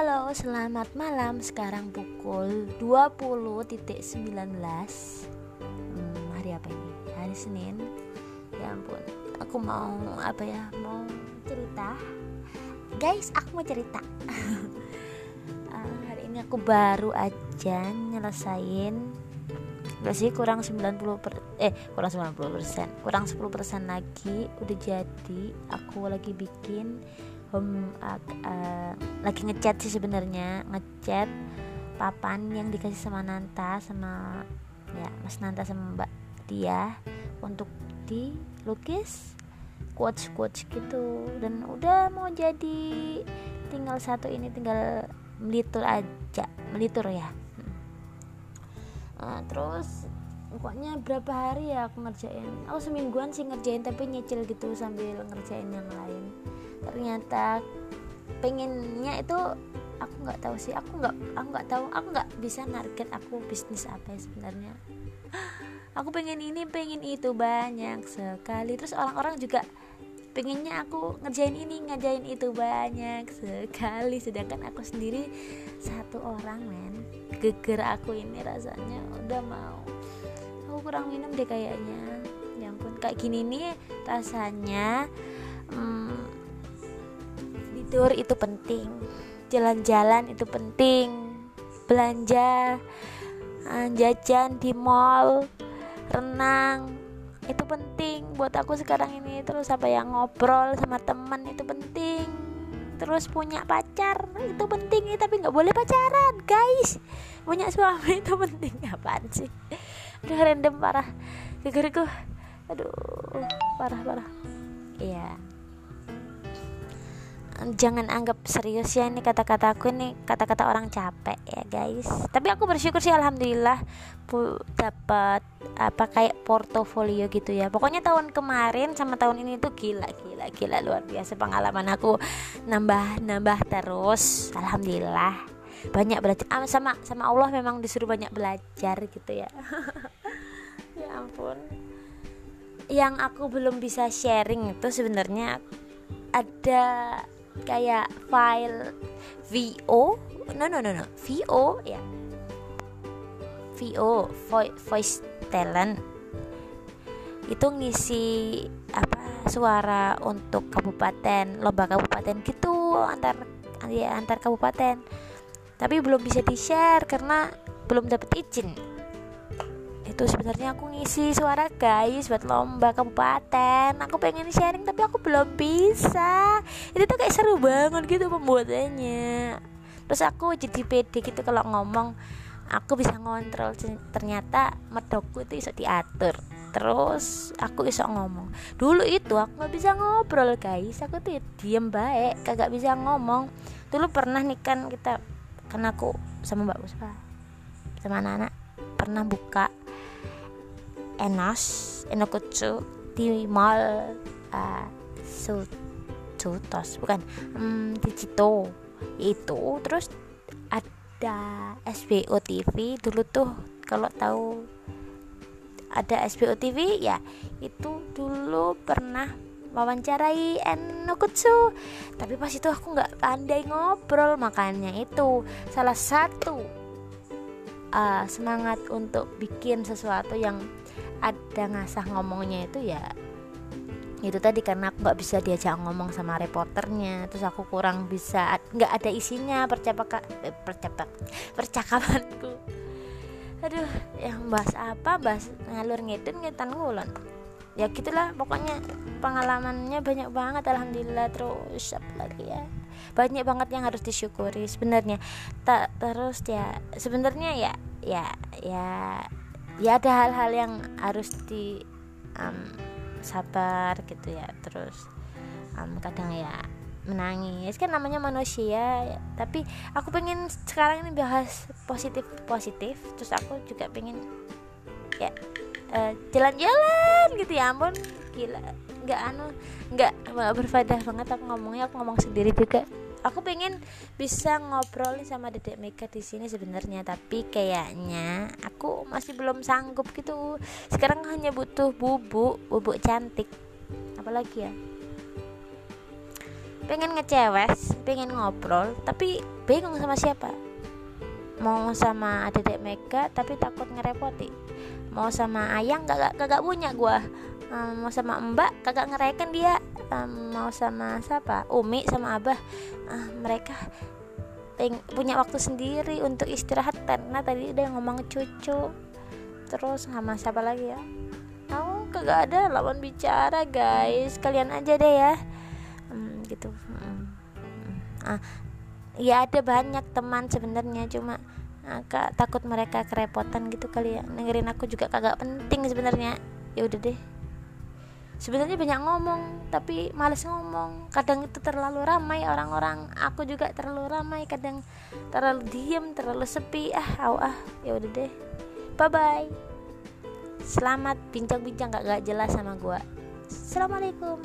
Halo, selamat malam. Sekarang pukul 20.19 hmm, Hari apa ini? Hari Senin Ya ampun, aku mau apa ya? Mau cerita Guys, aku mau cerita uh, Hari ini aku baru aja nyelesain Gak sih kurang 90 per, eh kurang 90 persen kurang 10 persen lagi udah jadi aku lagi bikin home uh, uh, lagi ngechat sih sebenarnya. Ngechat papan yang dikasih sama Nanta sama ya Mas Nanta sama Mbak dia untuk dilukis quotes quotes gitu. Dan udah mau jadi tinggal satu ini tinggal melitur aja melitur ya. Uh, terus pokoknya berapa hari ya aku ngerjain? Aku semingguan sih ngerjain tapi nyicil gitu sambil ngerjain yang lain ternyata pengennya itu aku nggak tahu sih aku nggak aku nggak tahu aku nggak bisa target aku bisnis apa ya sebenarnya. Aku pengen ini pengen itu banyak sekali. Terus orang-orang juga pengennya aku ngerjain ini ngerjain itu banyak sekali. Sedangkan aku sendiri satu orang men. Geger aku ini rasanya udah mau. Aku kurang minum deh kayaknya. Ya ampun kayak gini nih rasanya tidur itu penting. Jalan-jalan itu penting. Belanja eh, jajan di mall renang itu penting. Buat aku sekarang ini terus apa yang ngobrol sama teman itu penting. Terus punya pacar itu penting tapi nggak boleh pacaran guys. Punya suami itu penting apaan sih? Udah random parah. Gegeriku aduh parah parah. Iya jangan anggap serius ya ini kata-kata aku ini kata-kata orang capek ya guys. Tapi aku bersyukur sih alhamdulillah dapat apa kayak portofolio gitu ya. Pokoknya tahun kemarin sama tahun ini tuh gila gila gila luar biasa pengalaman aku. Nambah nambah terus alhamdulillah. Banyak belajar ah, sama sama Allah memang disuruh banyak belajar gitu ya. Ya ampun. Yang aku belum bisa sharing itu sebenarnya ada kayak file VO no no no no. VO ya. VO voice talent. Itu ngisi apa suara untuk kabupaten lomba kabupaten gitu antar ya antar kabupaten. Tapi belum bisa di share karena belum dapat izin itu sebenarnya aku ngisi suara guys buat lomba kabupaten. Aku pengen sharing tapi aku belum bisa. Itu tuh kayak seru banget gitu pembuatannya. Terus aku jadi pede gitu kalau ngomong aku bisa ngontrol ternyata medokku itu bisa diatur. Terus aku bisa ngomong. Dulu itu aku nggak bisa ngobrol guys. Aku tuh diem baik kagak bisa ngomong. Dulu pernah nih kan kita kan aku sama mbak Puspa sama anak-anak pernah buka enas enokutsu di mall uh, su sutos bukan um, di Cito itu terus ada SBO TV dulu tuh kalau tahu ada SBO TV ya itu dulu pernah wawancarai Enokutsu tapi pas itu aku nggak pandai ngobrol makanya itu salah satu uh, semangat untuk bikin sesuatu yang ada ngasah ngomongnya itu ya itu tadi karena aku nggak bisa diajak ngomong sama reporternya terus aku kurang bisa nggak ada isinya percakapan eh, percapak percakapanku. Aduh yang bahas apa? Bahas ngalur ngidin ngetan ngulon. Ya gitulah pokoknya pengalamannya banyak banget alhamdulillah terus apa lagi ya? Banyak banget yang harus disyukuri sebenarnya. Tak terus ya sebenarnya ya ya ya ya ada hal-hal yang harus di um, sabar gitu ya. Terus um, kadang ya menangis. Kan namanya manusia. Tapi aku pengen sekarang ini bahas positif positif terus aku juga pengen ya eh, jalan-jalan gitu ya. Ampun gila. Nggak anu nggak berfaedah banget aku ngomongnya. Aku ngomong sendiri juga aku pengen bisa ngobrol sama dedek Mega di sini sebenarnya tapi kayaknya aku masih belum sanggup gitu. Sekarang hanya butuh bubuk bubuk cantik. Apalagi ya? Pengen ngecewes pengen ngobrol tapi bingung sama siapa. Mau sama adik Mega tapi takut ngerepoti. Mau sama ayang gak gak punya gua um, mau sama mbak kagak ngereken dia. Um, mau sama siapa? Umi sama abah. Uh, mereka punya waktu sendiri untuk istirahat karena tadi udah ngomong cucu. Terus sama siapa lagi ya? Aku kagak ada lawan bicara guys. Kalian aja deh ya. Um, gitu. Uh, ya ada banyak teman sebenarnya cuma agak takut mereka kerepotan gitu kali ya. Dengerin aku juga kagak penting sebenarnya. Ya udah deh sebenarnya banyak ngomong tapi males ngomong. Kadang itu terlalu ramai orang-orang. Aku juga terlalu ramai kadang terlalu diem terlalu sepi. Ah aw ah. Ya udah deh. Bye bye selamat bincang-bincang gak, gak jelas sama gua. Assalamualaikum